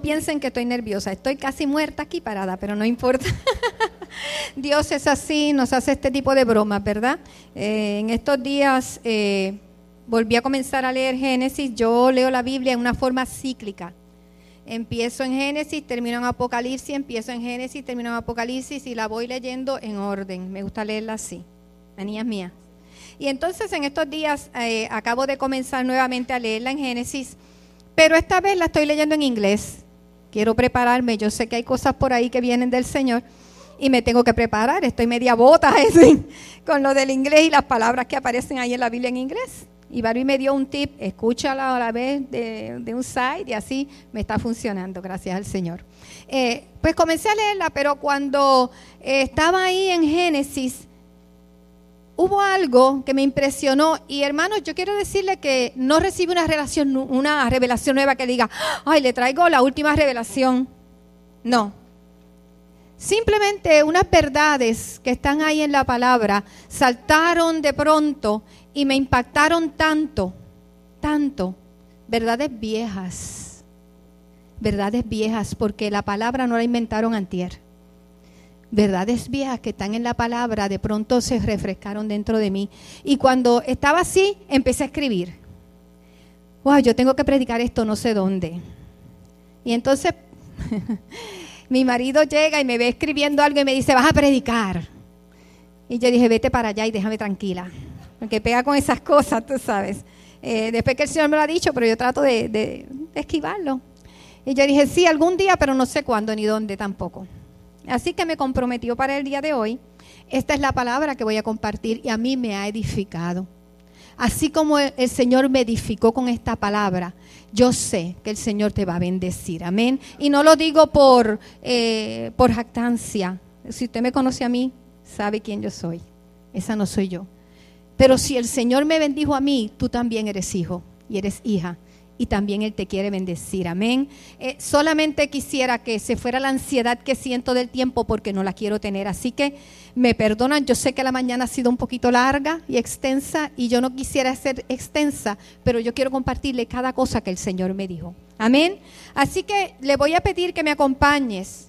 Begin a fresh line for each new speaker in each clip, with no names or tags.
piensen que estoy nerviosa, estoy casi muerta aquí parada, pero no importa. Dios es así, nos hace este tipo de bromas, ¿verdad? Eh, en estos días eh, volví a comenzar a leer Génesis, yo leo la Biblia en una forma cíclica. Empiezo en Génesis, termino en Apocalipsis, empiezo en Génesis, termino en Apocalipsis y la voy leyendo en orden. Me gusta leerla así, manía mía. Y entonces en estos días eh, acabo de comenzar nuevamente a leerla en Génesis, pero esta vez la estoy leyendo en inglés. Quiero prepararme, yo sé que hay cosas por ahí que vienen del Señor y me tengo que preparar. Estoy media bota con lo del inglés y las palabras que aparecen ahí en la Biblia en inglés. Y Barbie me dio un tip, escúchala a la vez de, un site y así me está funcionando, gracias al Señor. Eh, pues comencé a leerla, pero cuando eh, estaba ahí en Génesis, hubo algo que me impresionó y hermanos, yo quiero decirle que no recibe una, relación, una revelación nueva que diga, ay, le traigo la última revelación. No. Simplemente unas verdades que están ahí en la palabra saltaron de pronto y me impactaron tanto, tanto, verdades viejas, verdades viejas, porque la palabra no la inventaron antier. Verdades viejas que están en la palabra de pronto se refrescaron dentro de mí. Y cuando estaba así, empecé a escribir. Wow, yo tengo que predicar esto no sé dónde. Y entonces mi marido llega y me ve escribiendo algo y me dice, vas a predicar. Y yo dije, vete para allá y déjame tranquila porque pega con esas cosas, tú sabes. Eh, después que el Señor me lo ha dicho, pero yo trato de, esquivarlo. Y yo dije, sí, algún día, pero no sé cuándo ni dónde tampoco. Así que me comprometió para el día de hoy. Esta es la palabra que voy a compartir y a mí me ha edificado. Así como el Señor me edificó con esta palabra, yo sé que el Señor te va a bendecir. Amén. Y no lo digo por, eh, por jactancia. Si usted me conoce a mí, sabe quién yo soy. Esa no soy yo. Pero si el Señor me bendijo a mí, tú también eres hijo y eres hija. Y también Él te quiere bendecir. Amén. Eh, solamente quisiera que se fuera la ansiedad que siento del tiempo porque no la quiero tener. Así que me perdonan. Yo sé que la mañana ha sido un poquito larga y extensa y yo no quisiera ser extensa, pero yo quiero compartirle cada cosa que el Señor me dijo. Amén. Así que le voy a pedir que me acompañes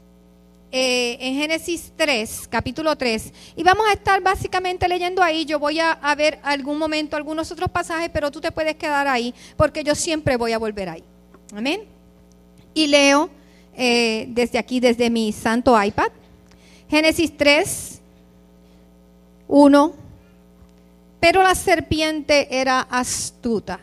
eh, en Génesis 3, capítulo 3. Y vamos a estar básicamente leyendo ahí. Yo voy a, ver algún momento algunos otros pasajes, pero tú te puedes quedar ahí, porque yo siempre voy a volver ahí. Amén. Y leo eh, desde aquí, desde mi santo iPad. Génesis 3, 1. Pero la serpiente era astuta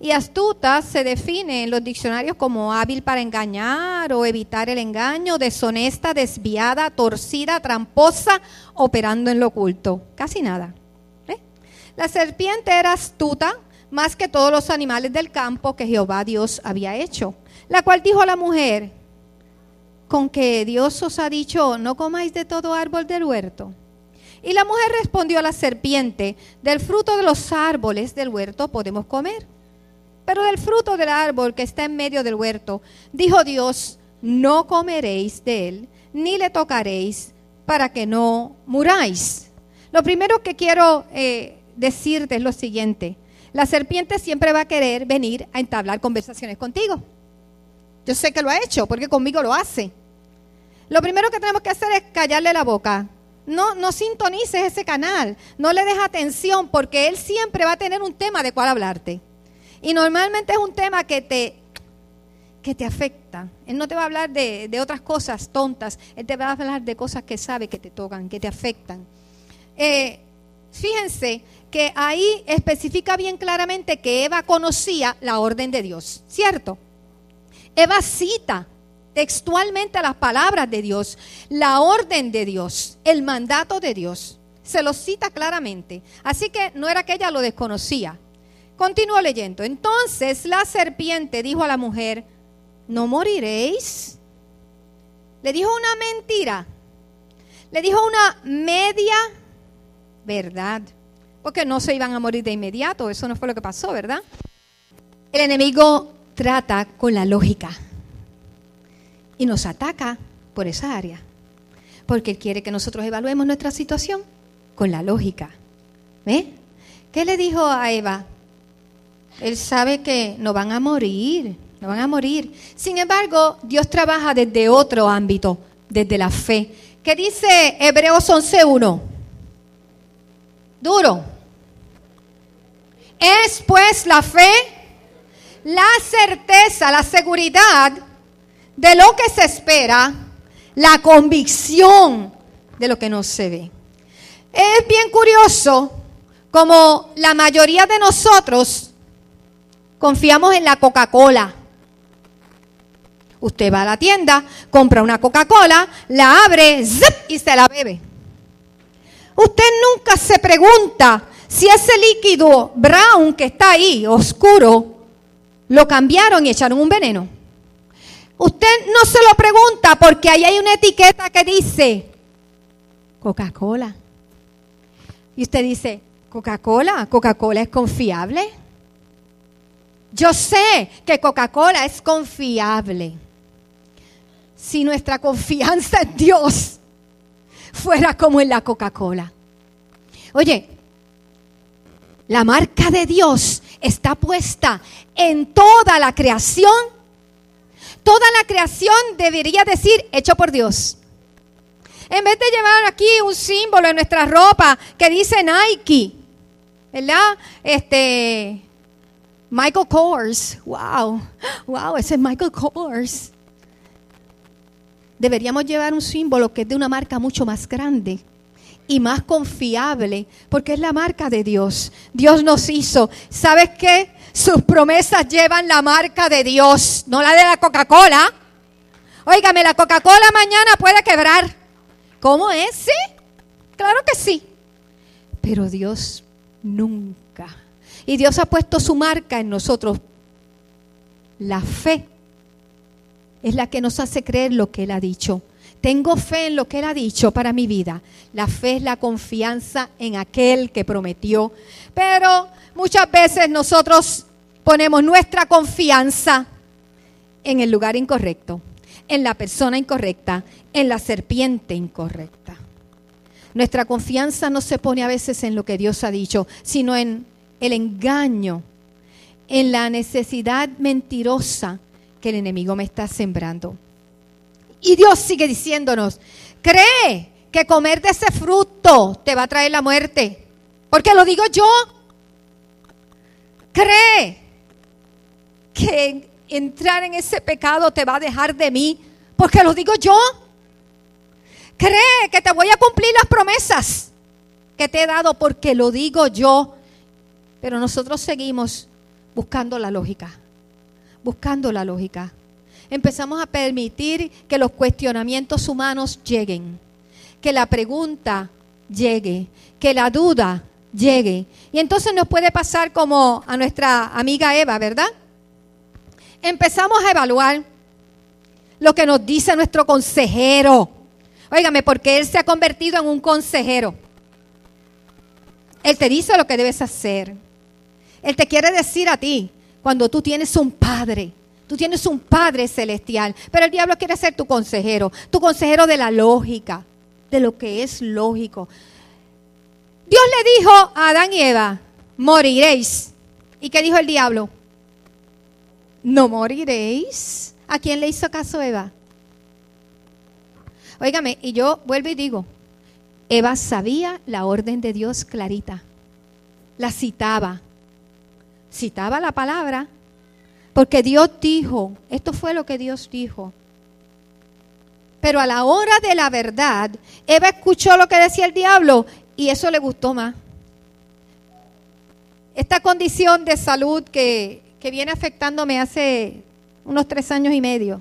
y astuta se define en los diccionarios como hábil para engañar o evitar el engaño, deshonesta, desviada, torcida, tramposa, operando en lo oculto. Casi nada. ¿eh? La serpiente era astuta más que todos los animales del campo que Jehová Dios había hecho, la cual dijo la mujer, con que Dios os ha dicho, no comáis de todo árbol del huerto. Y la mujer respondió a la serpiente, del fruto de los árboles del huerto podemos comer pero del fruto del árbol que está en medio del huerto, dijo Dios, no comeréis de él, ni le tocaréis, para que no muráis. Lo primero que quiero eh, decirte es lo siguiente. La serpiente siempre va a querer venir a entablar conversaciones contigo. Yo sé que lo ha hecho, porque conmigo lo hace. Lo primero que tenemos que hacer es callarle la boca. No, no sintonices ese canal, no le des atención, porque él siempre va a tener un tema de cuál hablarte. Y normalmente es un tema que te, que te afecta. Él no te va a hablar de, otras cosas tontas, él te va a hablar de cosas que sabe que te tocan, que te afectan. Eh, fíjense que ahí especifica bien claramente que Eva conocía la orden de Dios, ¿cierto? Eva cita textualmente las palabras de Dios, la orden de Dios, el mandato de Dios. Se lo cita claramente. Así que no era que ella lo desconocía, Continúo leyendo. Entonces la serpiente dijo a la mujer, no moriréis. Le dijo una mentira. Le dijo una media verdad. Porque no se iban a morir de inmediato. Eso no fue lo que pasó, ¿verdad? El enemigo trata con la lógica. Y nos ataca por esa área. Porque él quiere que nosotros evaluemos nuestra situación con la lógica. ¿Ve? ¿Qué le dijo a Eva? Él sabe que no van a morir. no van a morir. Sin embargo, Dios trabaja desde otro ámbito, desde la fe. ¿Qué dice Hebreos 11.1? Duro. Es pues la fe, la certeza, la seguridad de lo que se espera, la convicción de lo que no se ve. Es bien curioso como la mayoría de nosotros confiamos en la Coca-Cola. Usted va a la tienda, compra una Coca-Cola, la abre y se la bebe. Usted nunca se pregunta si ese líquido brown que está ahí, oscuro, lo cambiaron y echaron un veneno. Usted no se lo pregunta porque ahí hay una etiqueta que dice Coca-Cola. Y usted dice, Coca-Cola, Coca-Cola es confiable. Yo sé que Coca-Cola es confiable. Si nuestra confianza en Dios fuera como en la Coca-Cola. Oye, la marca de Dios está puesta en toda la creación. Toda la creación debería decir hecho por Dios. En vez de llevar aquí un símbolo en nuestra ropa que dice Nike, ¿verdad? Este, Michael Kors, wow, wow, ese es Michael Kors. Deberíamos llevar un símbolo que es de una marca mucho más grande y más confiable, porque es la marca de Dios. Dios nos hizo. ¿Sabes qué? Sus promesas llevan la marca de Dios, no la de la Coca-Cola. Óigame, la Coca-Cola mañana puede quebrar. ¿Cómo es? Sí, claro que sí. Pero Dios nunca. Y Dios ha puesto su marca en nosotros. La fe es la que nos hace creer lo que Él ha dicho. Tengo fe en lo que Él ha dicho para mi vida. La fe es la confianza en aquel que prometió. Pero muchas veces nosotros ponemos nuestra confianza en el lugar incorrecto, en la persona incorrecta, en la serpiente incorrecta. Nuestra confianza no se pone a veces en lo que Dios ha dicho, sino en el engaño, en la necesidad mentirosa que el enemigo me está sembrando. Y Dios sigue diciéndonos, cree que comer de ese fruto te va a traer la muerte. Porque lo digo yo. Cree que entrar en ese pecado te va a dejar de mí. Porque lo digo yo. Cree que te voy a cumplir las promesas que te he dado porque lo digo yo. Pero nosotros seguimos buscando la lógica, buscando la lógica. Empezamos a permitir que los cuestionamientos humanos lleguen, que la pregunta llegue, que la duda llegue. Y entonces nos puede pasar como a nuestra amiga Eva, ¿verdad? Empezamos a evaluar lo que nos dice nuestro consejero Óigame, porque Él se ha convertido en un consejero. Él te dice lo que debes hacer. Él te quiere decir a ti cuando tú tienes un padre. Tú tienes un padre celestial, pero el diablo quiere ser tu consejero, tu consejero de la lógica, de lo que es lógico. Dios le dijo a Adán y Eva, moriréis. ¿Y qué dijo el diablo? No moriréis. ¿A quién le hizo caso Eva? Óigame, y yo vuelvo y digo, Eva sabía la orden de Dios clarita, la citaba, citaba la palabra, porque Dios dijo, esto fue lo que Dios dijo. Pero a la hora de la verdad, Eva escuchó lo que decía el diablo y eso le gustó más. Esta condición de salud que, que viene afectándome hace unos tres años y medio,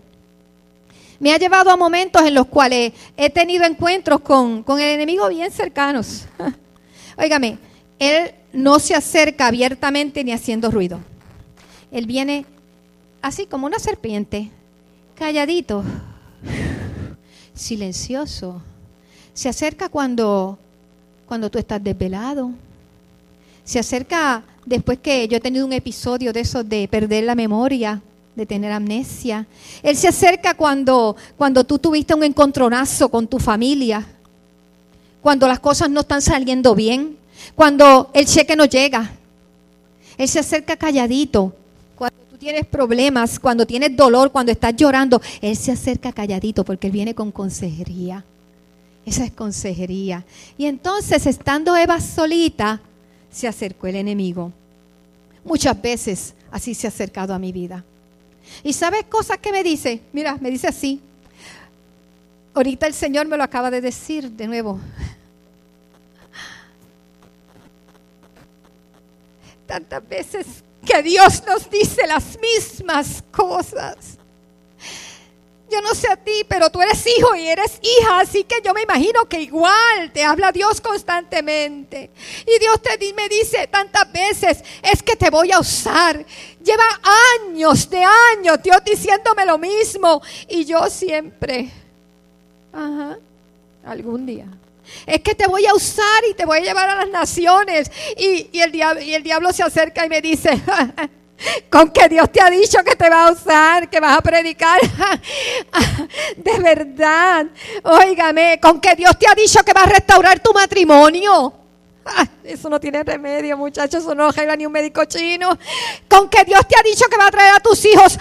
me ha llevado a momentos en los cuales he tenido encuentros con, el enemigo bien cercanos. Óigame, él no se acerca abiertamente ni haciendo ruido. Él viene así como una serpiente, calladito, silencioso. Se acerca cuando, cuando tú estás desvelado. Se acerca después que yo he tenido un episodio de esos de perder la memoria de tener amnesia. Él se acerca cuando, cuando tú tuviste un encontronazo con tu familia, cuando las cosas no están saliendo bien, cuando el cheque no llega. Él se acerca calladito cuando tú tienes problemas, cuando tienes dolor, cuando estás llorando, Él se acerca calladito porque Él viene con consejería. Esa es consejería. Y entonces, estando Eva solita, se acercó el enemigo. Muchas veces así se ha acercado a mi vida. ¿Y sabes cosas que me dice? Mira, me dice así. Ahorita el Señor me lo acaba de decir de nuevo. Tantas veces que Dios nos dice las mismas cosas. Yo no sé a ti, pero tú eres hijo y eres hija, así que yo me imagino que igual te habla Dios constantemente. Y Dios te me dice tantas veces, es que te voy a usar. Lleva años de años Dios diciéndome lo mismo y yo siempre, ajá, algún día. Es que te voy a usar y te voy a llevar a las naciones. Y, el, diablo, y el diablo se acerca y me dice, con que Dios te ha dicho que te va a usar, que vas a predicar. De verdad, óigame, con que Dios te ha dicho que va a restaurar tu matrimonio. Eso no tiene remedio, muchachos, eso no arregla ni un médico chino. Con que Dios te ha dicho que va a traer a tus hijos.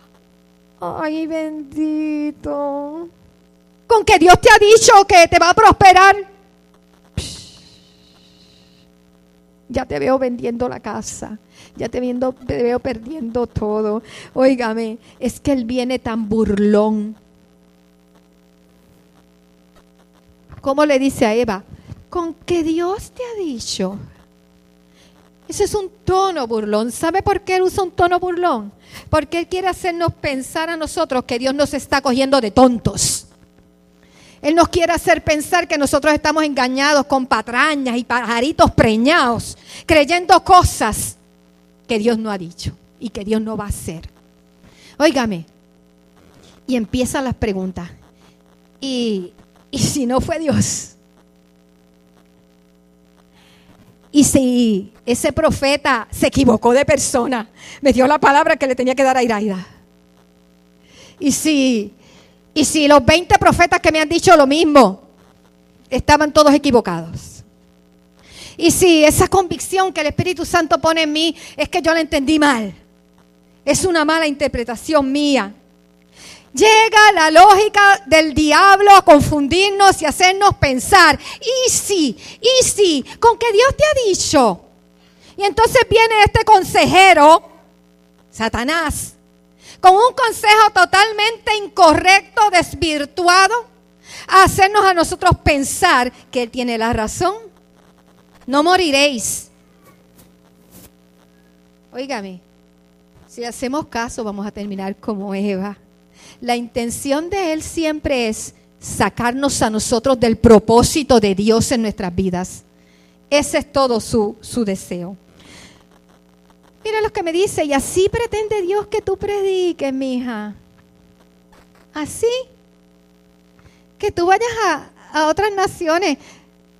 Ay, bendito. Con que Dios te ha dicho que te va a prosperar. Ya te veo vendiendo la casa ya te, veo perdiendo todo. Óigame, es que él viene tan burlón. ¿Cómo le dice a Eva? Con que Dios te ha dicho. Ese es un tono burlón. ¿Sabe por qué él usa un tono burlón? Porque él quiere hacernos pensar a nosotros que Dios nos está cogiendo de tontos. Él nos quiere hacer pensar que nosotros estamos engañados con patrañas y pajaritos preñados, creyendo cosas que Dios no ha dicho y que Dios no va a hacer. Óigame, y empiezan las preguntas. ¿Y, y si no fue Dios? Y si ese profeta se equivocó de persona, me dio la palabra que le tenía que dar a Iraida. Y si, y si los 20 profetas que me han dicho lo mismo, estaban todos equivocados. Y si esa convicción que el Espíritu Santo pone en mí es que yo la entendí mal, es una mala interpretación mía. Llega la lógica del diablo a confundirnos y hacernos pensar, y si, y si, con que Dios te ha dicho. Y entonces viene este consejero, Satanás, con un consejo totalmente incorrecto, desvirtuado, hacernos a nosotros pensar que Él tiene la razón no moriréis. Óigame, si hacemos caso vamos a terminar como Eva. La intención de Él siempre es sacarnos a nosotros del propósito de Dios en nuestras vidas. Ese es todo su, su deseo. Mira lo que me dice, y así pretende Dios que tú prediques, mi hija. Así. Que tú vayas a, a otras naciones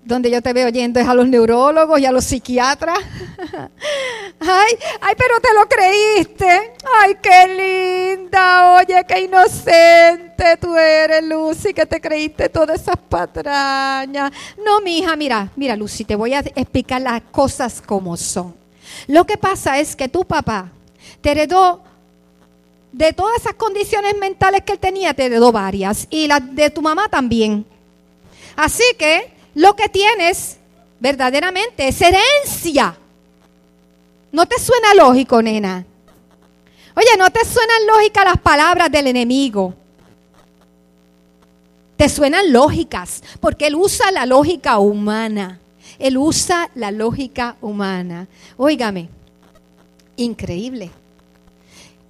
donde yo te veo yendo es a los neurólogos y a los psiquiatras. ay, ay, pero te lo creíste. Ay, qué linda, oye, qué inocente tú eres, Lucy, que te creíste todas esas patrañas. No, mi hija, mira, mira, Lucy, te voy a explicar las cosas como son. Lo que pasa es que tu papá te heredó de todas esas condiciones mentales que él tenía, te heredó varias. Y las de tu mamá también. Así que lo que tienes verdaderamente es herencia. ¿No te suena lógico, nena? Oye, ¿no te suenan lógicas las palabras del enemigo? Te suenan lógicas, porque él usa la lógica humana. Él usa la lógica humana. Óigame, increíble.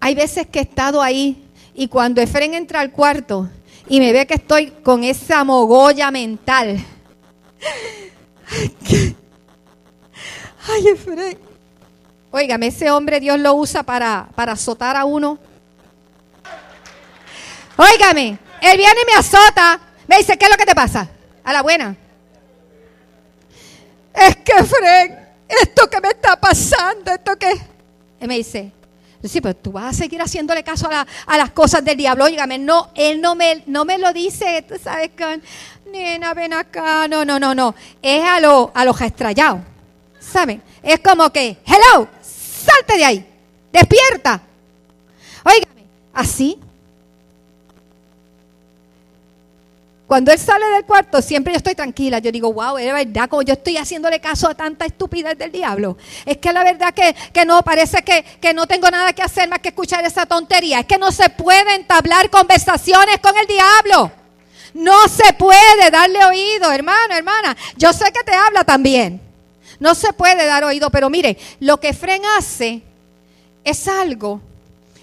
Hay veces que he estado ahí y cuando Efren entra al cuarto y me ve que estoy con esa mogolla mental, Ay, Efraín. Óigame, ese hombre Dios lo usa para, para azotar a uno. Óigame, él viene y me azota. Me dice, ¿qué es lo que te pasa? A la buena. Es que, Fred, esto que me está pasando, esto que... Él me dice, sí, pero tú vas a seguir haciéndole caso a, a las cosas del diablo. Óigame, no, él no me, no me lo dice, tú sabes, con, nena, ven acá. No, no, no, no. Es a, lo, a los estrallados. ¿Saben? Es como que, hello, salte de ahí. Despierta. Óigame, así. Cuando él sale del cuarto, siempre yo estoy tranquila. Yo digo, wow, es verdad, como yo estoy haciéndole caso a tanta estupidez del diablo. Es que la verdad que, que no, parece que, que no tengo nada que hacer más que escuchar esa tontería. Es que no se puede entablar conversaciones con el diablo. No se puede darle oído, hermano, hermana. Yo sé que te habla también. No se puede dar oído, pero mire, lo que Fren hace es algo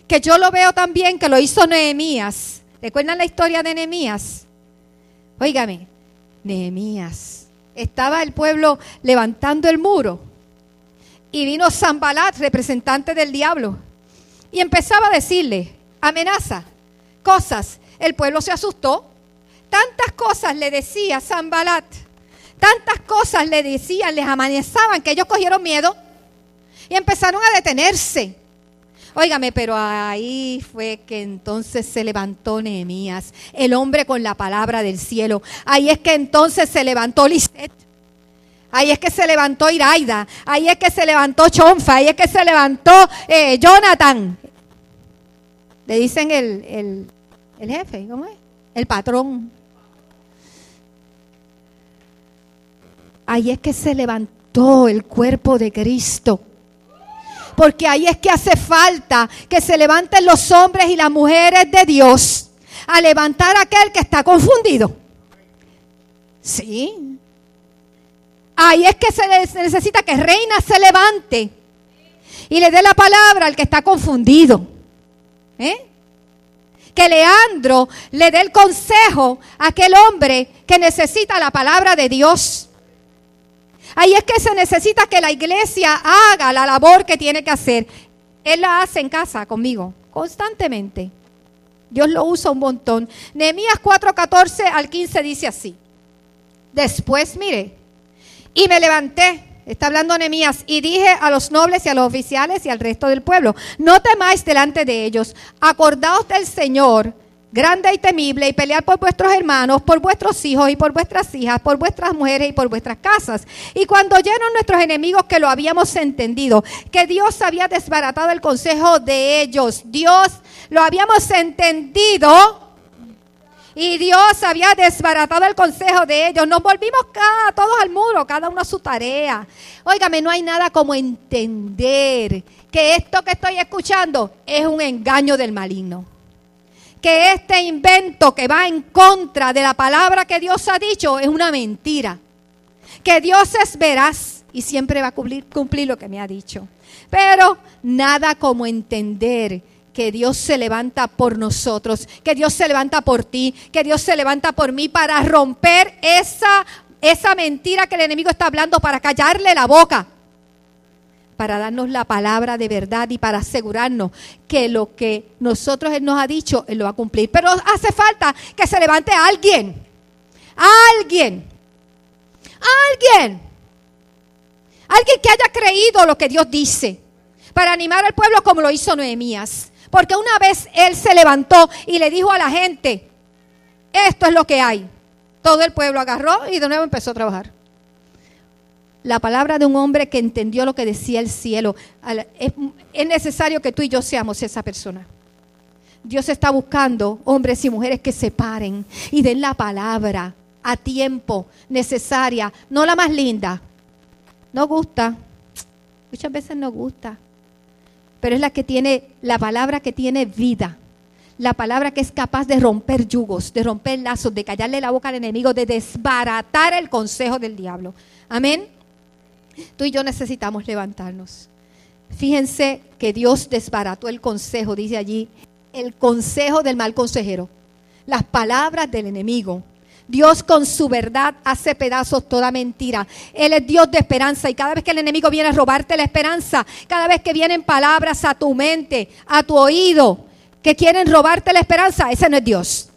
que yo lo veo también que lo hizo Nehemías. ¿Recuerdan la historia de Nehemías? Óigame, Nehemías. Estaba el pueblo levantando el muro y vino Zambalat, representante del diablo, y empezaba a decirle amenaza, cosas. El pueblo se asustó. Tantas cosas le decía Zambalat, tantas cosas le decían, les amenazaban que ellos cogieron miedo y empezaron a detenerse. Óigame, pero ahí fue que entonces se levantó Nehemías, el hombre con la palabra del cielo. Ahí es que entonces se levantó Lisette. Ahí es que se levantó Iraida. Ahí es que se levantó Chonfa. Ahí es que se levantó eh, Jonathan. Le dicen el, el, el jefe, ¿cómo es? El patrón. Ahí es que se levantó el cuerpo de Cristo porque ahí es que hace falta que se levanten los hombres y las mujeres de Dios a levantar a aquel que está confundido. Sí. Ahí es que se necesita que Reina se levante y le dé la palabra al que está confundido. ¿Eh? Que Leandro le dé el consejo a aquel hombre que necesita la palabra de Dios. Ahí es que se necesita que la iglesia haga la labor que tiene que hacer. Él la hace en casa conmigo, constantemente. Dios lo usa un montón. Nehemías 4:14 al 15 dice así. Después, mire, y me levanté, está hablando Nehemías, y dije a los nobles y a los oficiales y al resto del pueblo, no temáis delante de ellos, acordaos del Señor grande y temible y pelear por vuestros hermanos, por vuestros hijos y por vuestras hijas, por vuestras mujeres y por vuestras casas. Y cuando oyeron nuestros enemigos que lo habíamos entendido, que Dios había desbaratado el consejo de ellos, Dios lo habíamos entendido. Y Dios había desbaratado el consejo de ellos. Nos volvimos cada, todos al muro, cada uno a su tarea. Óigame, no hay nada como entender que esto que estoy escuchando es un engaño del maligno que este invento que va en contra de la palabra que Dios ha dicho es una mentira. Que Dios es veraz y siempre va a cumplir, cumplir lo que me ha dicho. Pero nada como entender que Dios se levanta por nosotros, que Dios se levanta por ti, que Dios se levanta por mí para romper esa, esa mentira que el enemigo está hablando, para callarle la boca para darnos la palabra de verdad y para asegurarnos que lo que nosotros Él nos ha dicho, Él lo va a cumplir. Pero hace falta que se levante alguien. Alguien. Alguien. Alguien que haya creído lo que Dios dice. Para animar al pueblo como lo hizo Nehemías. Porque una vez Él se levantó y le dijo a la gente, esto es lo que hay. Todo el pueblo agarró y de nuevo empezó a trabajar la palabra de un hombre que entendió lo que decía el cielo. Es, necesario que tú y yo seamos esa persona. Dios está buscando hombres y mujeres que se paren y den la palabra a tiempo necesaria, no la más linda. No gusta, muchas veces no gusta, pero es la que tiene, la palabra que tiene vida. La palabra que es capaz de romper yugos, de romper lazos, de callarle la boca al enemigo, de desbaratar el consejo del diablo. Amén. Tú y yo necesitamos levantarnos. Fíjense que Dios desbarató el consejo, dice allí, el consejo del mal consejero, las palabras del enemigo. Dios con su verdad hace pedazos toda mentira. Él es Dios de esperanza y cada vez que el enemigo viene a robarte la esperanza, cada vez que vienen palabras a tu mente, a tu oído, que quieren robarte la esperanza, ese no es Dios.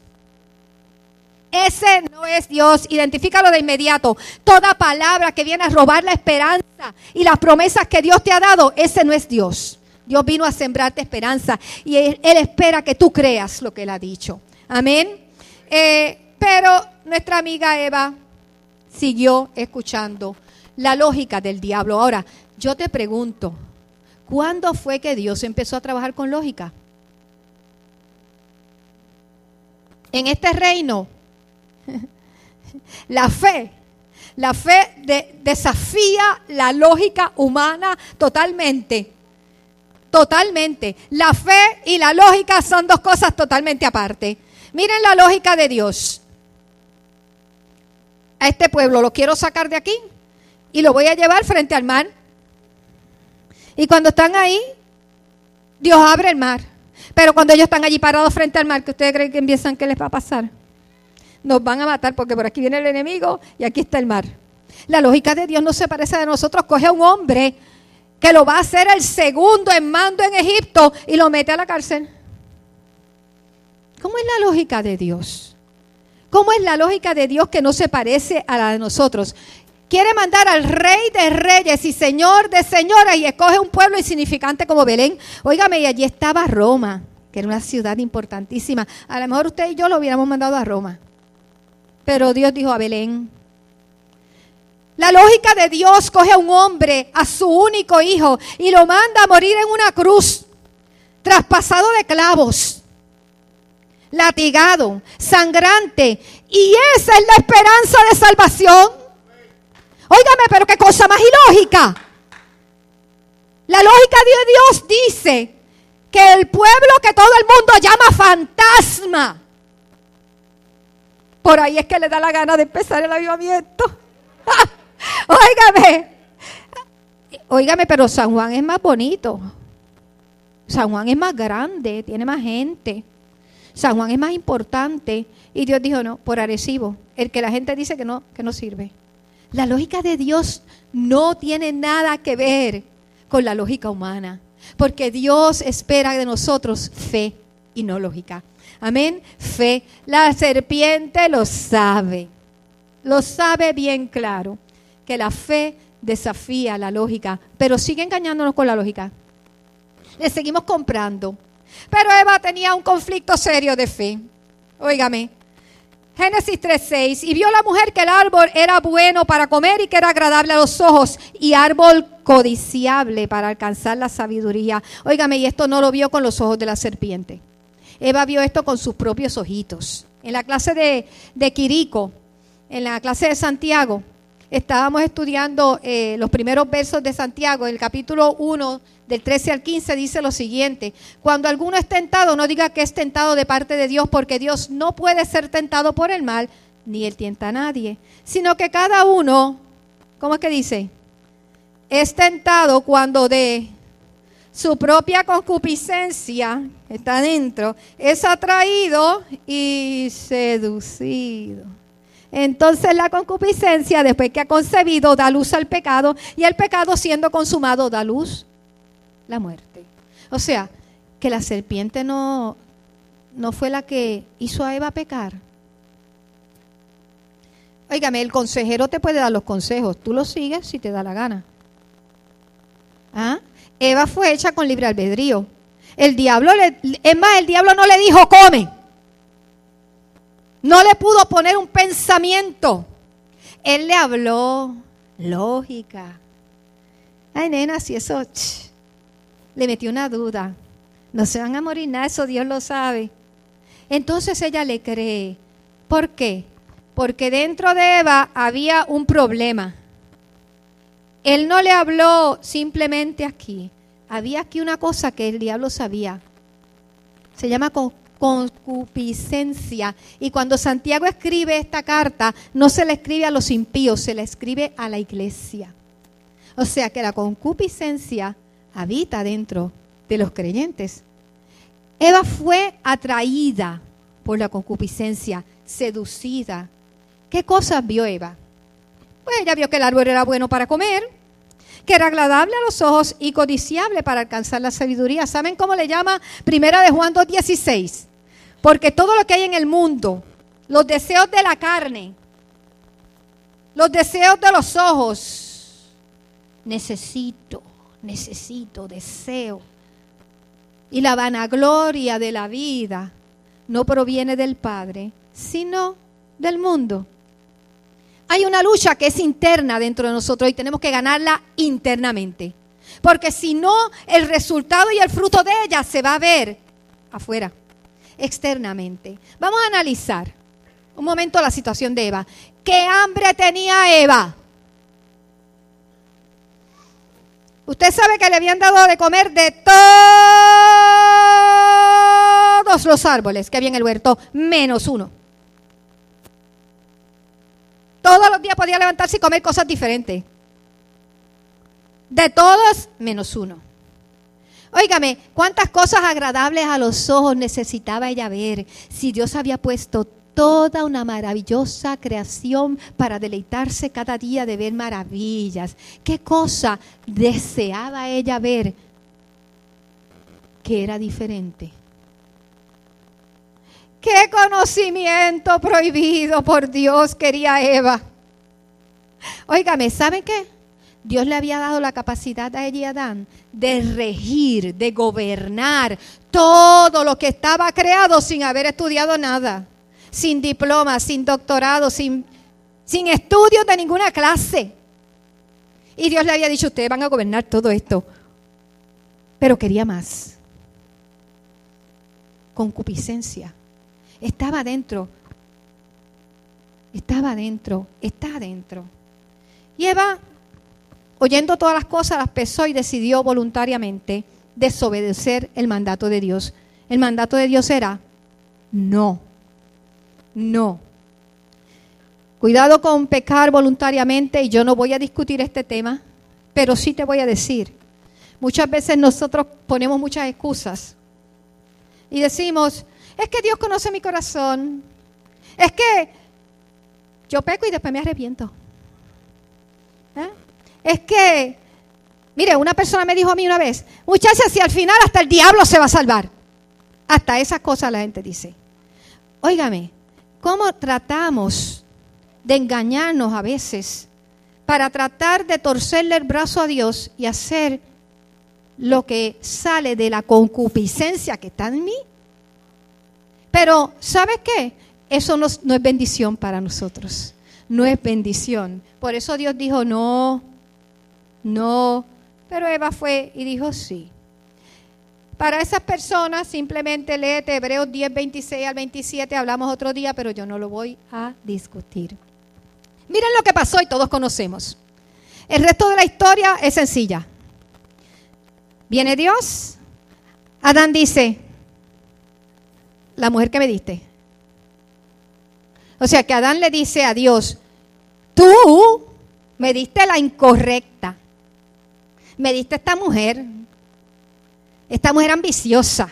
Ese no es Dios. Identifícalo de inmediato. Toda palabra que viene a robar la esperanza y las promesas que Dios te ha dado, ese no es Dios. Dios vino a sembrarte esperanza y Él, espera que tú creas lo que Él ha dicho. Amén. Eh, pero nuestra amiga Eva siguió escuchando la lógica del diablo. Ahora, yo te pregunto, ¿cuándo fue que Dios empezó a trabajar con lógica? En este reino, la fe, la fe desafía la lógica humana totalmente. Totalmente. La fe y la lógica son dos cosas totalmente aparte. Miren la lógica de Dios. A este pueblo lo quiero sacar de aquí y lo voy a llevar frente al mar. Y cuando están ahí, Dios abre el mar. Pero cuando ellos están allí parados frente al mar, ¿qué ustedes creen que empiezan qué les va a pasar? Nos van a matar porque por aquí viene el enemigo y aquí está el mar. La lógica de Dios no se parece a de nosotros. Coge a un hombre que lo va a hacer el segundo en mando en Egipto y lo mete a la cárcel. ¿Cómo es la lógica de Dios? ¿Cómo es la lógica de Dios que no se parece a la de nosotros? Quiere mandar al rey de reyes y señor de señoras y escoge un pueblo insignificante como Belén. Óigame, y allí estaba Roma, que era una ciudad importantísima. A lo mejor usted y yo lo hubiéramos mandado a Roma. Pero Dios dijo a Belén. La lógica de Dios coge a un hombre, a su único hijo, y lo manda a morir en una cruz, traspasado de clavos, latigado, sangrante. Y esa es la esperanza de salvación. Óigame, pero qué cosa más ilógica. La lógica de Dios dice que el pueblo que todo el mundo llama fantasma, por ahí es que le da la gana de empezar el avivamiento. óigame, óigame, pero San Juan es más bonito. San Juan es más grande, tiene más gente. San Juan es más importante. Y Dios dijo, no, por Arecibo, el que la gente dice que no, que no sirve. La lógica de Dios no tiene nada que ver con la lógica humana, porque Dios espera de nosotros fe y no lógica. Amén, fe. La serpiente lo sabe, lo sabe bien claro, que la fe desafía la lógica, pero sigue engañándonos con la lógica. Le seguimos comprando. Pero Eva tenía un conflicto serio de fe. Óigame, Génesis 3:6, y vio la mujer que el árbol era bueno para comer y que era agradable a los ojos y árbol codiciable para alcanzar la sabiduría. Óigame, y esto no lo vio con los ojos de la serpiente. Eva vio esto con sus propios ojitos. En la clase de, de Quirico, en la clase de Santiago, estábamos estudiando eh, los primeros versos de Santiago, el capítulo 1 del 13 al 15 dice lo siguiente, cuando alguno es tentado, no diga que es tentado de parte de Dios, porque Dios no puede ser tentado por el mal, ni él tienta a nadie, sino que cada uno, ¿cómo es que dice? Es tentado cuando de su propia concupiscencia, está dentro, es atraído y seducido. Entonces la concupiscencia, después que ha concebido, da luz al pecado y el pecado siendo consumado da luz la muerte. O sea, que la serpiente no, no fue la que hizo a Eva pecar. Óigame, el consejero te puede dar los consejos, tú los sigues si te da la gana. ¿Ah? Eva fue hecha con libre albedrío. El diablo, le, es más, el diablo no le dijo come. No le pudo poner un pensamiento. Él le habló lógica. Ay, nena, si eso le metió una duda. No se van a morir nada, eso Dios lo sabe. Entonces ella le cree. ¿Por qué? Porque dentro de Eva había un problema. Él no le habló simplemente aquí. Había aquí una cosa que el diablo sabía. Se llama concupiscencia. Y cuando Santiago escribe esta carta, no se le escribe a los impíos, se le escribe a la iglesia. O sea que la concupiscencia habita dentro de los creyentes. Eva fue atraída por la concupiscencia, seducida. ¿Qué cosas vio Eva? Pues ella vio que el árbol era bueno para comer, que era agradable a los ojos y codiciable para alcanzar la sabiduría. ¿Saben cómo le llama Primera de Juan 2.16? Porque todo lo que hay en el mundo, los deseos de la carne, los deseos de los ojos, necesito necesito, deseo. Y la vanagloria de la vida no proviene del Padre, sino del mundo. Hay una lucha que es interna dentro de nosotros y tenemos que ganarla internamente. Porque si no, el resultado y el fruto de ella se va a ver afuera. externamente. Vamos a analizar un momento la situación de Eva. ¿Qué hambre tenía Eva? Usted sabe que le habían dado de comer de todos los árboles que había en el huerto, menos uno. Todos los días podía levantarse y comer cosas diferentes. De todos, menos uno. Óigame, cuántas cosas agradables a los ojos necesitaba ella ver si Dios había puesto toda una maravillosa creación para deleitarse cada día de ver maravillas. ¿Qué cosa deseaba ella ver que era diferente? ¿Qué conocimiento prohibido por Dios quería Eva? Óigame, ¿saben qué? Dios le había dado la capacidad a ella y a Adán de regir, de gobernar todo lo que estaba creado sin haber estudiado nada sin diploma, sin doctorado, sin, sin estudios de ninguna clase. Y Dios le había dicho, ustedes van a gobernar todo esto. Pero quería más. Concupiscencia. Estaba dentro. Estaba adentro. Está adentro. Y Eva, oyendo todas las cosas, las pesó y decidió voluntariamente desobedecer el mandato de Dios. El mandato de Dios era no. No. Cuidado con pecar voluntariamente y yo no voy a discutir este tema, pero sí te voy a decir, muchas veces nosotros ponemos muchas excusas y decimos, es que Dios conoce mi corazón, es que yo peco y después me arrepiento. ¿Eh? Es que, mire, una persona me dijo a mí una vez, muchachas, si al final hasta el diablo se va a salvar. Hasta esas cosas la gente dice. Óigame, cómo tratamos de engañarnos a veces para tratar de torcerle el brazo a Dios y hacer lo que sale de la concupiscencia que está en mí. Pero, ¿sabes qué? Eso no, no, es bendición para nosotros. No es bendición. Por eso Dios dijo, no, no. Pero Eva fue y dijo, sí. Para esas personas, simplemente léete Hebreos 10, 26 al 27, hablamos otro día, pero yo no lo voy a discutir. Miren lo que pasó y todos conocemos. El resto de la historia es sencilla. Viene Dios, Adán dice, la mujer que me diste. O sea que Adán le dice a Dios, tú me diste la incorrecta. Me diste esta mujer, esta mujer ambiciosa,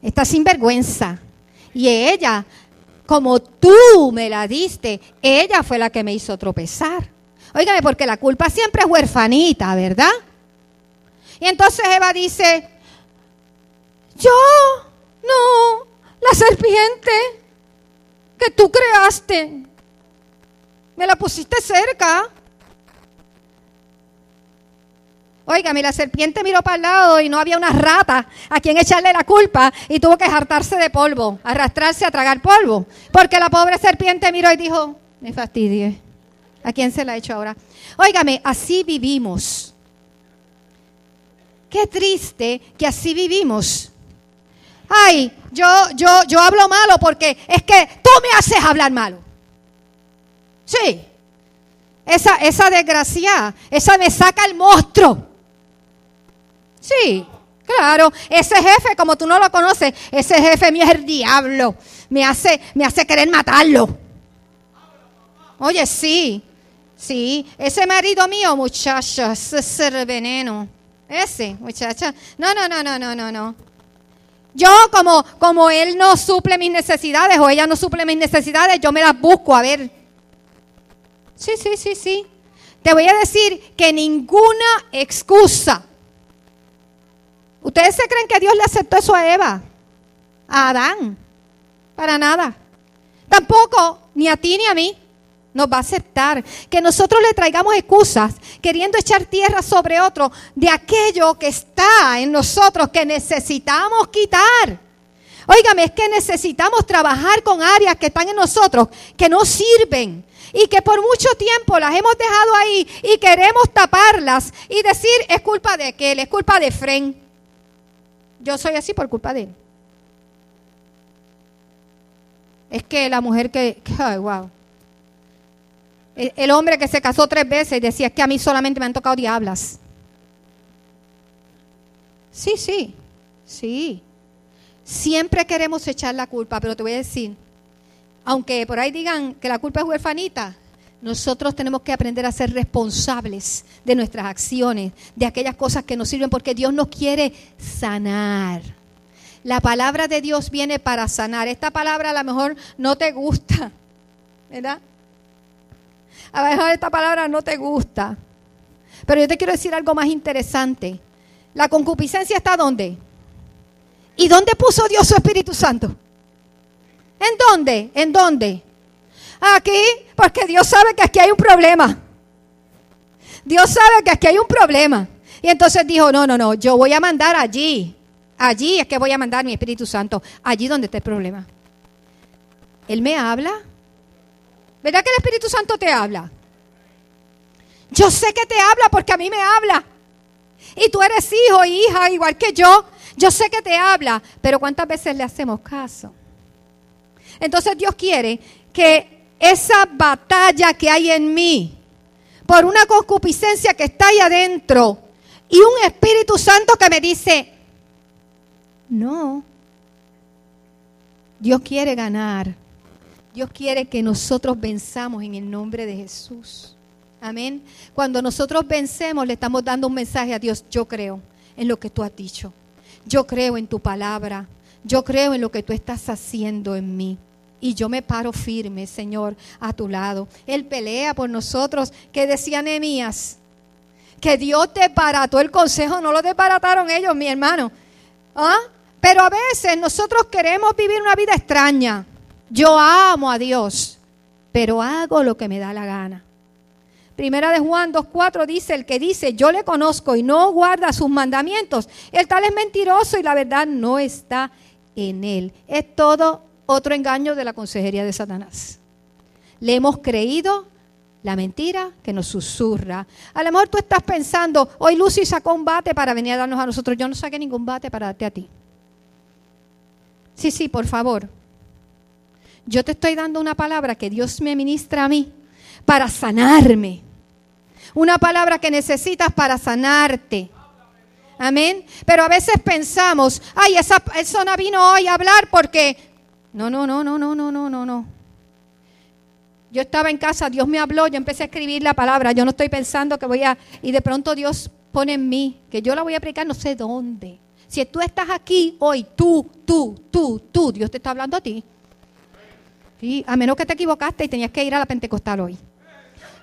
esta sinvergüenza. Y ella, como tú me la diste, ella fue la que me hizo tropezar. Óigame, porque la culpa siempre es huerfanita, ¿verdad? Y entonces Eva dice, yo, no, la serpiente que tú creaste, me la pusiste cerca. Óigame, la serpiente miró para el lado y no había una rata a quien echarle la culpa y tuvo que hartarse de polvo, arrastrarse a tragar polvo. Porque la pobre serpiente miró y dijo, me fastidie. ¿A quién se la ha hecho ahora? Óigame, así vivimos. Qué triste que así vivimos. Ay, yo, yo, yo hablo malo porque es que tú me haces hablar malo. Sí. Esa, esa desgracia, esa me saca el monstruo. Sí, claro. Ese jefe, como tú no lo conoces, ese jefe mío es el diablo. Me hace, me hace querer matarlo. Oye, sí, sí. Ese marido mío, muchacha, ese es el veneno. Ese, muchacha. No, no, no, no, no, no, no. Yo, como, como él no suple mis necesidades o ella no suple mis necesidades, yo me las busco a ver. Sí, sí, sí, sí. Te voy a decir que ninguna excusa ¿Ustedes se creen que Dios le aceptó eso a Eva? A Adán. Para nada. Tampoco, ni a ti ni a mí, nos va a aceptar que nosotros le traigamos excusas queriendo echar tierra sobre otro de aquello que está en nosotros que necesitamos quitar. Óigame, es que necesitamos trabajar con áreas que están en nosotros que no sirven y que por mucho tiempo las hemos dejado ahí y queremos taparlas y decir es culpa de aquel, es culpa de Fren. Yo soy así por culpa de él. Es que la mujer que, ay, wow. El, hombre que se casó tres veces decía, es que a mí solamente me han tocado diablas. Sí, sí, sí. Siempre queremos echar la culpa, pero te voy a decir, aunque por ahí digan que la culpa es huerfanita, nosotros tenemos que aprender a ser responsables de nuestras acciones, de aquellas cosas que nos sirven, porque Dios nos quiere sanar. La palabra de Dios viene para sanar. Esta palabra a lo mejor no te gusta, ¿verdad? A lo mejor esta palabra no te gusta. Pero yo te quiero decir algo más interesante. La concupiscencia está dónde? ¿Y dónde puso Dios su Espíritu Santo? ¿En dónde? ¿En dónde? Aquí, porque Dios sabe que aquí hay un problema. Dios sabe que aquí hay un problema. Y entonces dijo, no, no, no, yo voy a mandar allí. Allí es que voy a mandar mi Espíritu Santo. Allí donde está el problema. Él me habla. ¿Verdad que el Espíritu Santo te habla? Yo sé que te habla porque a mí me habla. Y tú eres hijo, hija, igual que yo. Yo sé que te habla, pero ¿cuántas veces le hacemos caso? Entonces Dios quiere que esa batalla que hay en mí, por una concupiscencia que está ahí adentro, y un Espíritu Santo que me dice, no, Dios quiere ganar. Dios quiere que nosotros venzamos en el nombre de Jesús. Amén. Cuando nosotros vencemos, le estamos dando un mensaje a Dios. Yo creo en lo que tú has dicho. Yo creo en tu palabra. Yo creo en lo que tú estás haciendo en mí. Y yo me paro firme, Señor, a tu lado. Él pelea por nosotros. Que decía Nehemías, que Dios desbarató el consejo, no lo desbarataron ellos, mi hermano. ¿Ah? Pero a veces nosotros queremos vivir una vida extraña. Yo amo a Dios, pero hago lo que me da la gana. Primera de Juan 2.4 dice, el que dice, yo le conozco y no guarda sus mandamientos, el tal es mentiroso y la verdad no está en él. Es todo otro engaño de la consejería de Satanás. Le hemos creído la mentira que nos susurra. A lo mejor tú estás pensando, hoy Lucy sacó un bate para venir a darnos a nosotros. Yo no saqué ningún bate para darte a ti. Sí, sí, por favor. Yo te estoy dando una palabra que Dios me ministra a mí para sanarme. Una palabra que necesitas para sanarte. Amén. Pero a veces pensamos, ay, esa persona vino hoy a hablar porque... No, no, no, no, no, no, no, no, no. Yo estaba en casa, Dios me habló, yo empecé a escribir la palabra. Yo no estoy pensando que voy a... Y de pronto Dios pone en mí, que yo la voy a aplicar no sé dónde. Si tú estás aquí hoy, tú, tú, tú, tú, Dios te está hablando a ti. ¿Sí? A menos que te equivocaste y tenías que ir a la Pentecostal hoy.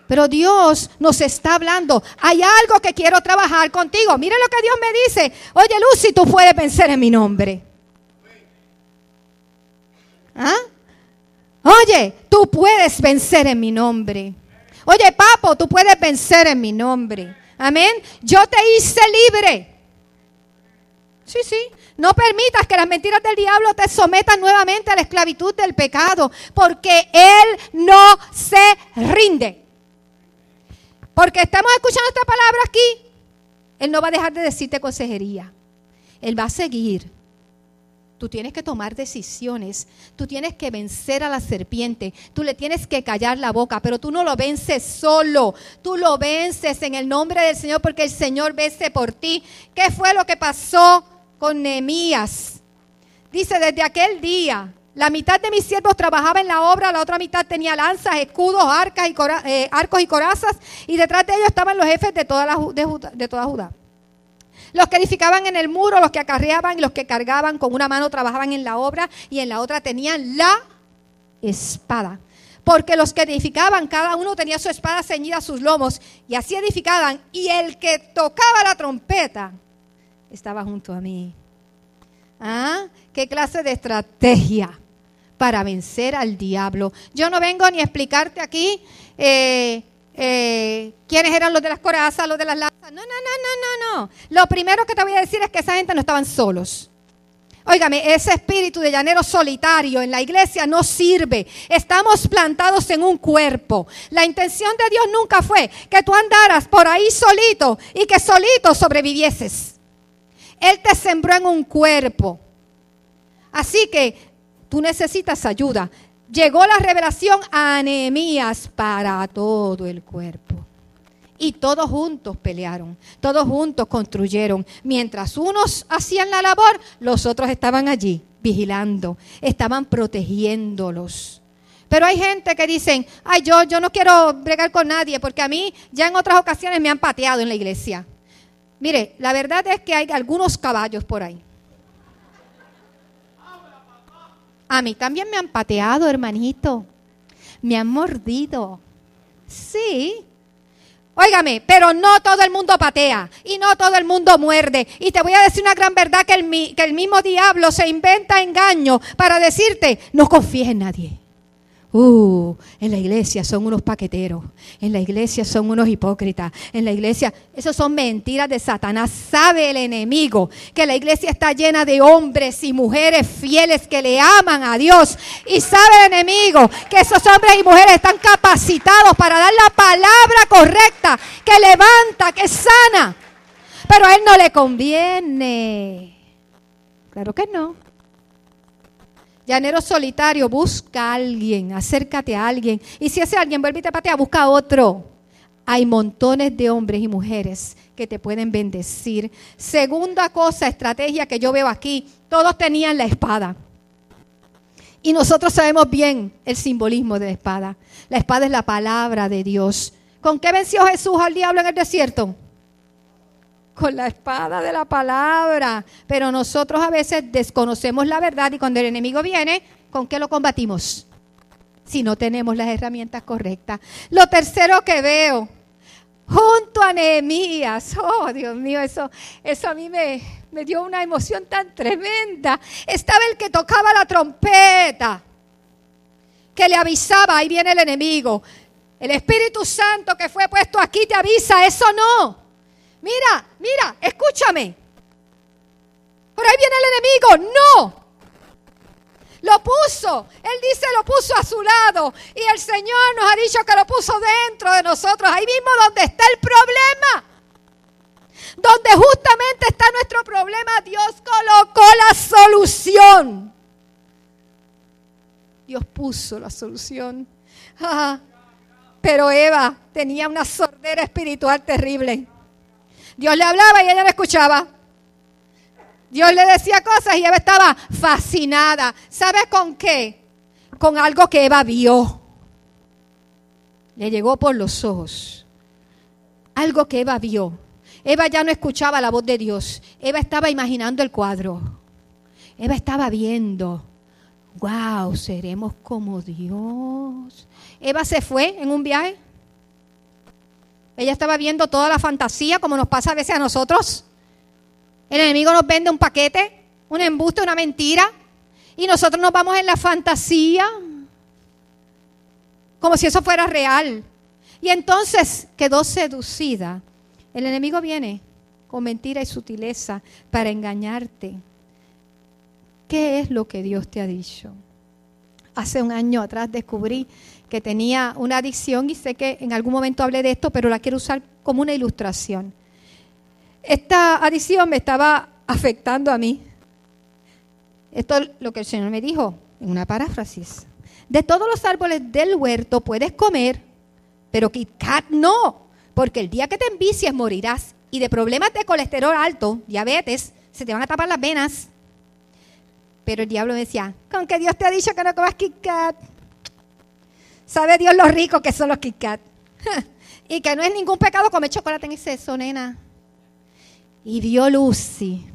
Pero Dios nos está hablando. Hay algo que quiero trabajar contigo. Mire lo que Dios me dice. Oye, Lucy, tú puedes vencer en mi nombre. ¿Ah? Oye, tú puedes vencer en mi nombre. Oye, papo, tú puedes vencer en mi nombre. Amén. Yo te hice libre. Sí, sí. No permitas que las mentiras del diablo te sometan nuevamente a la esclavitud del pecado, porque Él no se rinde. Porque estamos escuchando esta palabra aquí, Él no va a dejar de decirte consejería. Él va a seguir. Tú tienes que tomar decisiones. Tú tienes que vencer a la serpiente. Tú le tienes que callar la boca, pero tú no lo vences solo. Tú lo vences en el nombre del Señor porque el Señor vence por ti. ¿Qué fue lo que pasó con Nehemías? Dice, desde aquel día, la mitad de mis siervos trabajaba en la obra, la otra mitad tenía lanzas, escudos, arcas y eh, arcos y corazas, y detrás de ellos estaban los jefes de toda, la, de toda Judá. Los que edificaban en el muro, los que acarreaban y los que cargaban con una mano trabajaban en la obra y en la otra tenían la espada. Porque los que edificaban, cada uno tenía su espada ceñida a sus lomos y así edificaban. Y el que tocaba la trompeta estaba junto a mí. ¿Ah? ¿Qué clase de estrategia para vencer al diablo? Yo no vengo ni a explicarte aquí eh, eh, quiénes eran los de las corazas, los de las lanzas. No, no, no, no, no, no. Lo primero que te voy a decir es que esa gente no estaban solos. Óigame, ese espíritu de llanero solitario en la iglesia no sirve. Estamos plantados en un cuerpo. La intención de Dios nunca fue que tú andaras por ahí solito y que solito sobrevivieses. Él te sembró en un cuerpo. Así que tú necesitas ayuda. llegó la revelación a Nehemías para todo el cuerpo. Y todos juntos pelearon, todos juntos construyeron. Mientras unos hacían la labor, los otros estaban allí vigilando, estaban protegiéndolos. Pero hay gente que dicen, ay, yo, yo no quiero bregar con nadie porque a mí ya en otras ocasiones me han pateado en la iglesia. Mire, la verdad es que hay algunos caballos por ahí. A mí también me han pateado, hermanito. Me han mordido. Sí. Óigame, pero no todo el mundo patea y no todo el mundo muerde. Y te voy a decir una gran verdad que el, que el mismo diablo se inventa engaño para decirte, no confíes en nadie. Uh, en la iglesia son unos paqueteros, en la iglesia son unos hipócritas, en la iglesia, eso son mentiras de Satanás. Sabe el enemigo que la iglesia está llena de hombres y mujeres fieles que le aman a Dios. Y sabe el enemigo que esos hombres y mujeres están capacitados para dar la palabra correcta, que levanta, que sana. Pero a él no le conviene. Claro que no. Llanero solitario, busca a alguien, acércate a alguien. Y si ese alguien vuelve y te patea, busca a otro. Hay montones de hombres y mujeres que te pueden bendecir. Segunda cosa, estrategia que yo veo aquí, todos tenían la espada. Y nosotros sabemos bien el simbolismo de la espada. La espada es la palabra de Dios. ¿Con qué venció Jesús al diablo en el desierto? Con la espada de la palabra. Pero nosotros a veces desconocemos la verdad y cuando el enemigo viene, ¿con qué lo combatimos? Si no tenemos las herramientas correctas. Lo tercero que veo, junto a Nehemías, oh Dios mío, eso, eso a mí me, me dio una emoción tan tremenda. Estaba el que tocaba la trompeta, que le avisaba, ahí viene el enemigo. El Espíritu Santo que fue puesto aquí te avisa, eso no mira, mira, escúchame. Por ahí viene el enemigo. No. Lo puso. Él dice lo puso a su lado. Y el Señor nos ha dicho que lo puso dentro de nosotros. Ahí mismo donde está el problema. Donde justamente está nuestro problema, Dios colocó la solución. Dios puso la solución. pero Eva tenía una sordera espiritual terrible. Dios le hablaba y ella le escuchaba. Dios le decía cosas y ella estaba fascinada. ¿Sabe con qué? Con algo que Eva vio. Le llegó por los ojos. Algo que Eva vio. Eva ya no escuchaba la voz de Dios. Eva estaba imaginando el cuadro. Eva estaba viendo. Wow, seremos como Dios. Eva se fue en un viaje ella estaba viendo toda la fantasía, como nos pasa a veces a nosotros. El enemigo nos vende un paquete, un embuste, una mentira, y nosotros nos vamos en la fantasía, como si eso fuera real. Y entonces quedó seducida. El enemigo viene con mentira y sutileza para engañarte. ¿Qué es lo que Dios te ha dicho? Hace un año atrás descubrí que tenía una adicción y sé que en algún momento hablé de esto, pero la quiero usar como una ilustración. Esta adicción me estaba afectando a mí. Esto es lo que el Señor me dijo en una paráfrasis. De todos los árboles del huerto puedes comer, pero KitKat no, porque el día que te envicies morirás y de problemas de colesterol alto, diabetes, se te van a tapar las venas. Pero el diablo me decía, con que Dios te ha dicho que no comas KitKat. Sabe Dios lo rico que son los Kit Kat. y que no es ningún pecado comer chocolate en exceso, nena. Y vio Lucy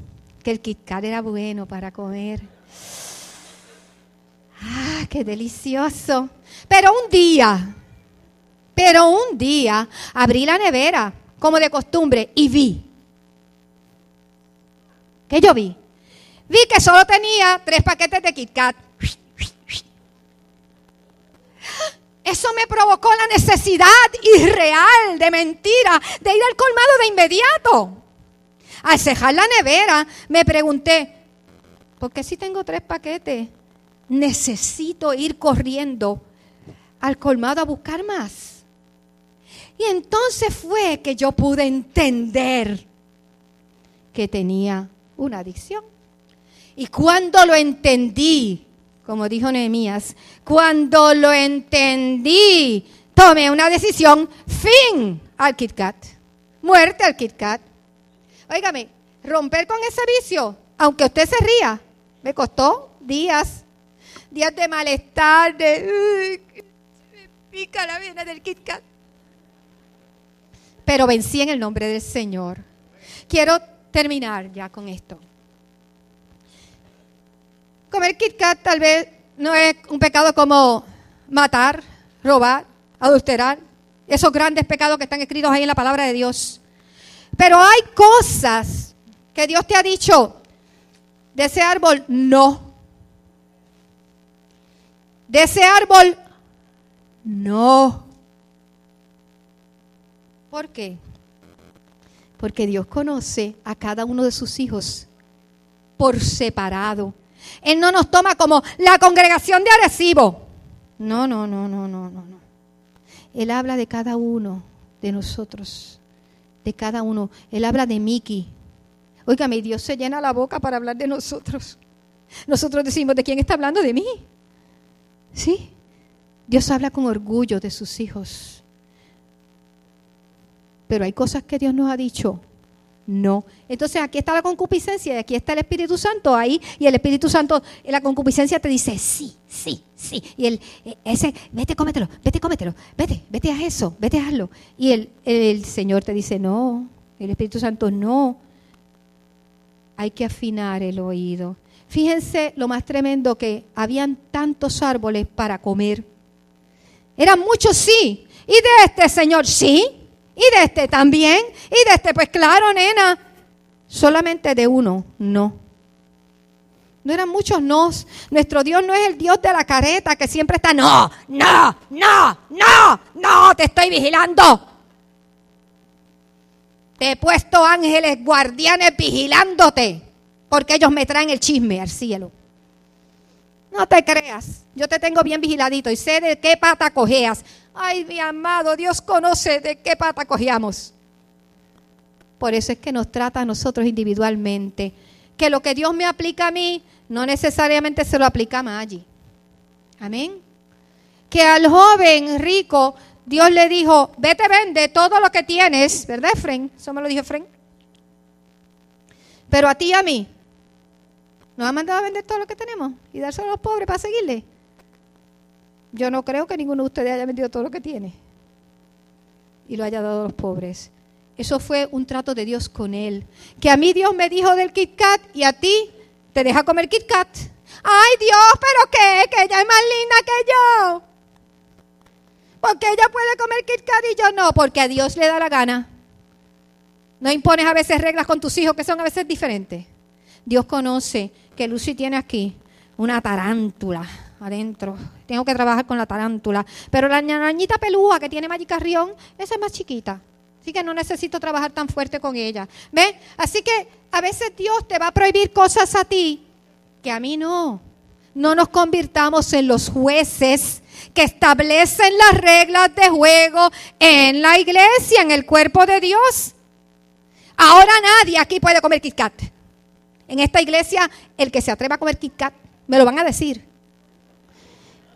que el Kit Kat era bueno para comer. ¡Ah, qué delicioso! Pero un día, pero un día abrí la nevera, como de costumbre, y vi. ¿Qué yo vi? Vi que solo tenía tres paquetes de Kit Kat. Eso me provocó la necesidad irreal de mentira de ir al colmado de inmediato. Al cejar la nevera, me pregunté, ¿por qué si tengo tres paquetes? Necesito ir corriendo al colmado a buscar más. Y entonces fue que yo pude entender que tenía una adicción. Y cuando lo entendí, como dijo Nehemías, cuando lo entendí, tomé una decisión, fin al Kit Kat, muerte al Kit Kat. Óigame, romper con ese vicio, aunque usted se ría, me costó días, días de malestar, de pica la vena del Kit Kat. Pero vencí en el nombre del Señor. Quiero terminar ya con esto. Comer Kit Kat tal vez no es un pecado como matar, robar, adulterar, esos grandes pecados que están escritos ahí en la palabra de Dios. Pero hay cosas que Dios te ha dicho, de ese árbol no. De ese árbol no. ¿Por qué? Porque Dios conoce a cada uno de sus hijos por separado. Él no nos toma como la congregación de Arecibo. No, no, no, no, no, no, no. Él habla de cada uno de nosotros, de cada uno. Él habla de Miki. Óigame, Dios se llena la boca para hablar de nosotros. Nosotros decimos, ¿de quién está hablando? De mí. ¿Sí? Dios habla con orgullo de sus hijos. Pero hay cosas que Dios nos ha dicho no. Entonces aquí está la concupiscencia y aquí está el Espíritu Santo ahí y el Espíritu Santo en la concupiscencia te dice sí, sí, sí. Y el, e, ese, vete, cómetelo, vete, cómetelo, vete, vete a eso, vete, a hazlo. Y el, el Señor te dice no, el Espíritu Santo no. Hay que afinar el oído. Fíjense lo más tremendo que habían tantos árboles para comer. Eran muchos sí. Y de este Señor sí. Y de este también. Y de este, pues claro, nena. Solamente de uno, no. No eran muchos no. Nuestro Dios no es el Dios de la careta que siempre está, no, no, no, no, no, te estoy vigilando. Te he puesto ángeles guardianes vigilándote, porque ellos me traen el chisme al cielo. No te creas, yo te tengo bien vigiladito y sé de qué pata cojeas. Ay, mi amado, Dios conoce de qué pata cojeamos. Por eso es que nos trata a nosotros individualmente. Que lo que Dios me aplica a mí, no necesariamente se lo aplica a Maggi. Amén. Que al joven rico, Dios le dijo, vete, vende todo lo que tienes, ¿verdad, Efren? Eso me lo dijo Efren. Pero a ti y a mí, ¿nos ha mandado a vender todo lo que tenemos y dárselo a los pobres para seguirle? Yo no creo que ninguno de ustedes haya vendido todo lo que tiene y lo haya dado a los pobres. Eso fue un trato de Dios con él. Que a mí Dios me dijo del Kit Kat y a ti te deja comer Kit Kat. Ay Dios, pero qué, que ella es más linda que yo. Porque ella puede comer Kit Kat y yo no, porque a Dios le da la gana. No impones a veces reglas con tus hijos que son a veces diferentes. Dios conoce que Lucy tiene aquí una tarántula adentro. Tengo que trabajar con la tarántula. Pero la ñañita pelúa que tiene Magic Carrión, esa es más chiquita. Así que no necesito trabajar tan fuerte con ella. ¿Ves? Así que a veces Dios te va a prohibir cosas a ti que a mí no. No nos convirtamos en los jueces que establecen las reglas de juego en la iglesia, en el cuerpo de Dios. Ahora nadie aquí puede comer Kit Kat. En esta iglesia, el que se atreva a comer Kit Kat, me lo van a decir.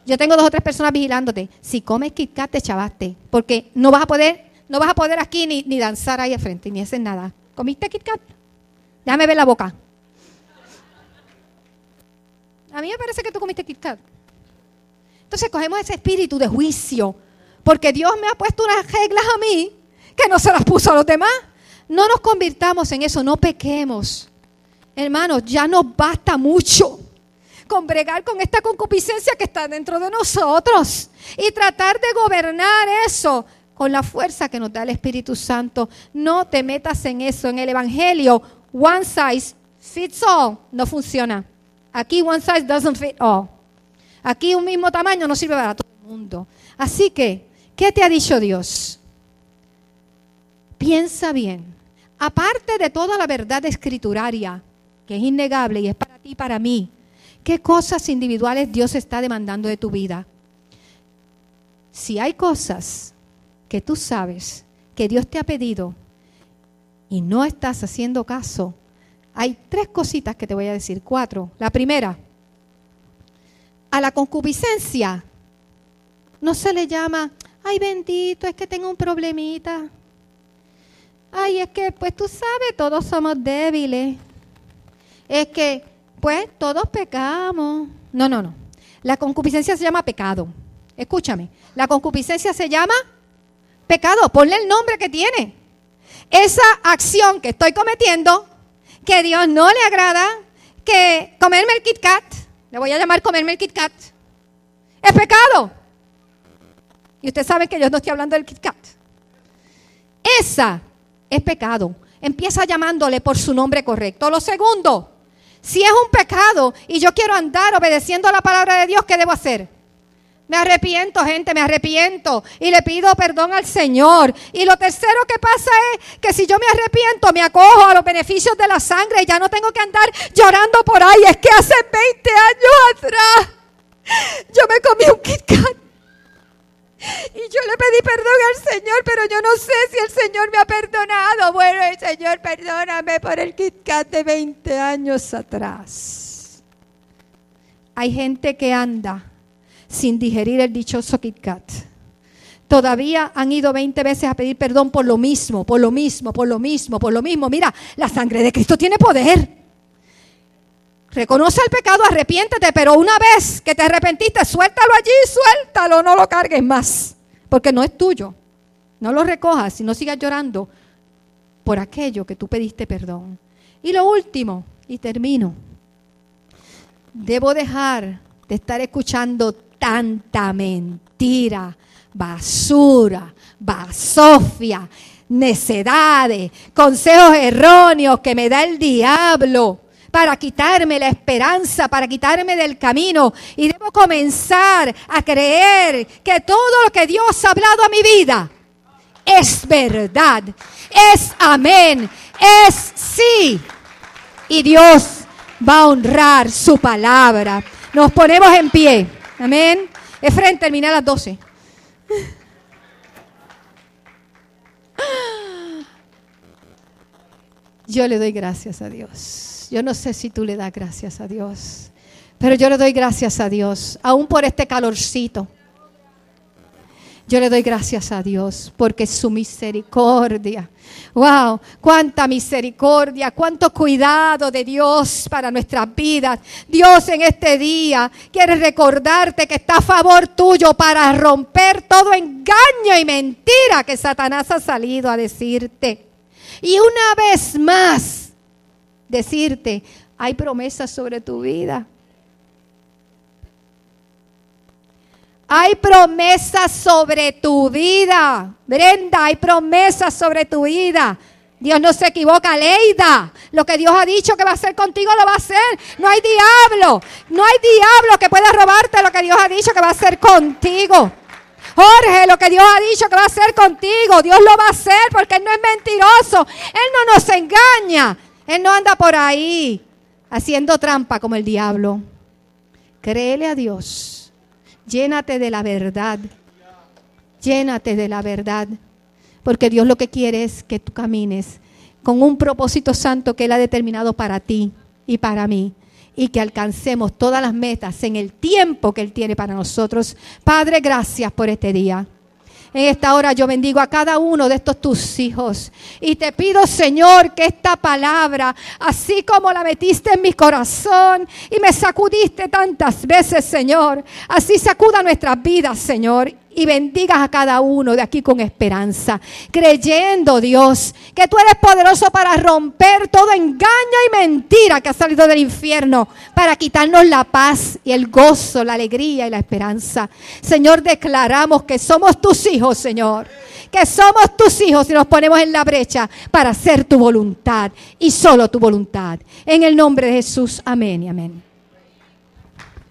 Yo tengo dos o tres personas vigilándote. Si comes Kit Kat, te chavaste. Porque no vas a poder, no vas a poder aquí ni, ni danzar ahí al frente, ni hacer nada. ¿Comiste Kit Kat? Déjame ver la boca. A mí me parece que tú comiste Kit Kat. Entonces cogemos ese espíritu de juicio. Porque Dios me ha puesto unas reglas a mí que no se las puso a los demás. No nos convirtamos en eso, no pequemos. Hermanos, ya nos basta mucho con bregar con esta concupiscencia que está dentro de nosotros y tratar de gobernar eso con la fuerza que nos da el Espíritu Santo. No te metas en eso. En el Evangelio, one size fits all no funciona. Aquí one size doesn't fit all. Aquí un mismo tamaño no sirve para todo el mundo. Así que, ¿qué te ha dicho Dios? Piensa bien. Aparte de toda la verdad escrituraria, que es innegable y es para ti y para mí, ¿Qué cosas individuales Dios está demandando de tu vida? Si hay cosas que tú sabes que Dios te ha pedido y no estás haciendo caso, hay tres cositas que te voy a decir, cuatro. La primera, a la concupiscencia no se le llama, ay bendito, es que tengo un problemita. Ay, es que, pues tú sabes, todos somos débiles. Es que, pues, todos pecamos. No, no, no. La concupiscencia se llama pecado. Escúchame, la concupiscencia se llama pecado. Ponle el nombre que tiene. Esa acción que estoy cometiendo, que Dios no le agrada, que comerme el Kit Kat, le voy a llamar comerme el Kit Kat, es pecado. Y usted sabe que yo no estoy hablando del Kit Kat. Esa es pecado. Empieza llamándole por su nombre correcto. Lo segundo, si es un pecado y yo quiero andar obedeciendo a la palabra de Dios, ¿qué debo hacer? Me arrepiento, gente, me arrepiento y le pido perdón al Señor. Y lo tercero que pasa es que si yo me arrepiento, me acojo a los beneficios de la sangre y ya no tengo que andar llorando por ahí. Es que hace 20 años atrás yo me comí un Kit Kat. Y yo le pedí perdón al Señor, pero yo no sé si el Señor me ha perdonado. Bueno, el Señor, perdóname por el Kit Kat de 20 años atrás. Hay gente que anda sin digerir el dichoso Kit Kat. Todavía han ido 20 veces a pedir perdón por lo mismo, por lo mismo, por lo mismo, por lo mismo. Mira, la sangre de Cristo tiene poder. Reconoce el pecado, arrepiéntete, pero una vez que te arrepentiste, suéltalo allí, suéltalo, no lo cargues más, porque no es tuyo. No lo recojas y no sigas llorando por aquello que tú pediste perdón. Y lo último, y termino, debo dejar de estar escuchando tanta mentira, basura, basofia, necedades, consejos erróneos que me da el diablo para quitarme la esperanza, para quitarme del camino. Y debo comenzar a creer que todo lo que Dios ha hablado a mi vida es verdad, es amén, es sí. Y Dios va a honrar su palabra. Nos ponemos en pie. Amén. Efren, termina a las 12. Yo le doy gracias a Dios. Yo no sé si tú le das gracias a Dios, pero yo le doy gracias a Dios, aún por este calorcito. Yo le doy gracias a Dios porque su misericordia. Wow, cuánta misericordia, cuánto cuidado de Dios para nuestras vidas. Dios en este día quiere recordarte que está a favor tuyo para romper todo engaño y mentira que Satanás ha salido a decirte. Y una vez más, decirte, hay promesas sobre tu vida. Hay promesas sobre tu vida. Brenda, hay promesas sobre tu vida. Dios no se equivoca, Leida. Lo que Dios ha dicho que va a hacer contigo lo va a hacer. No hay diablo. No hay diablo que pueda robarte lo que Dios ha dicho que va a hacer contigo. Jorge, lo que Dios ha dicho que va a hacer contigo, Dios lo va a hacer porque Él no es mentiroso. Él no nos engaña. Él no anda por ahí haciendo trampa como el diablo. Créele a Dios. Llénate de la verdad. Llénate de la verdad. Porque Dios lo que quiere es que tú camines con un propósito santo que Él ha determinado para ti y para mí. Y que alcancemos todas las metas en el tiempo que Él tiene para nosotros. Padre, gracias por este día. En esta hora yo bendigo a cada uno de estos tus hijos. Y te pido, Señor, que esta palabra, así como la metiste en mi corazón y me sacudiste tantas veces, Señor, así sacuda nuestras vidas, Señor y bendigas a cada uno de aquí con esperanza, creyendo, Dios, que tú eres poderoso para romper todo engaño y mentira que ha salido del infierno, para quitarnos la paz y el gozo, la alegría y la esperanza. Señor, declaramos que somos tus hijos, Señor. Que somos tus hijos y nos ponemos en la brecha para hacer tu voluntad y solo tu voluntad. En el nombre de Jesús, amén y amén.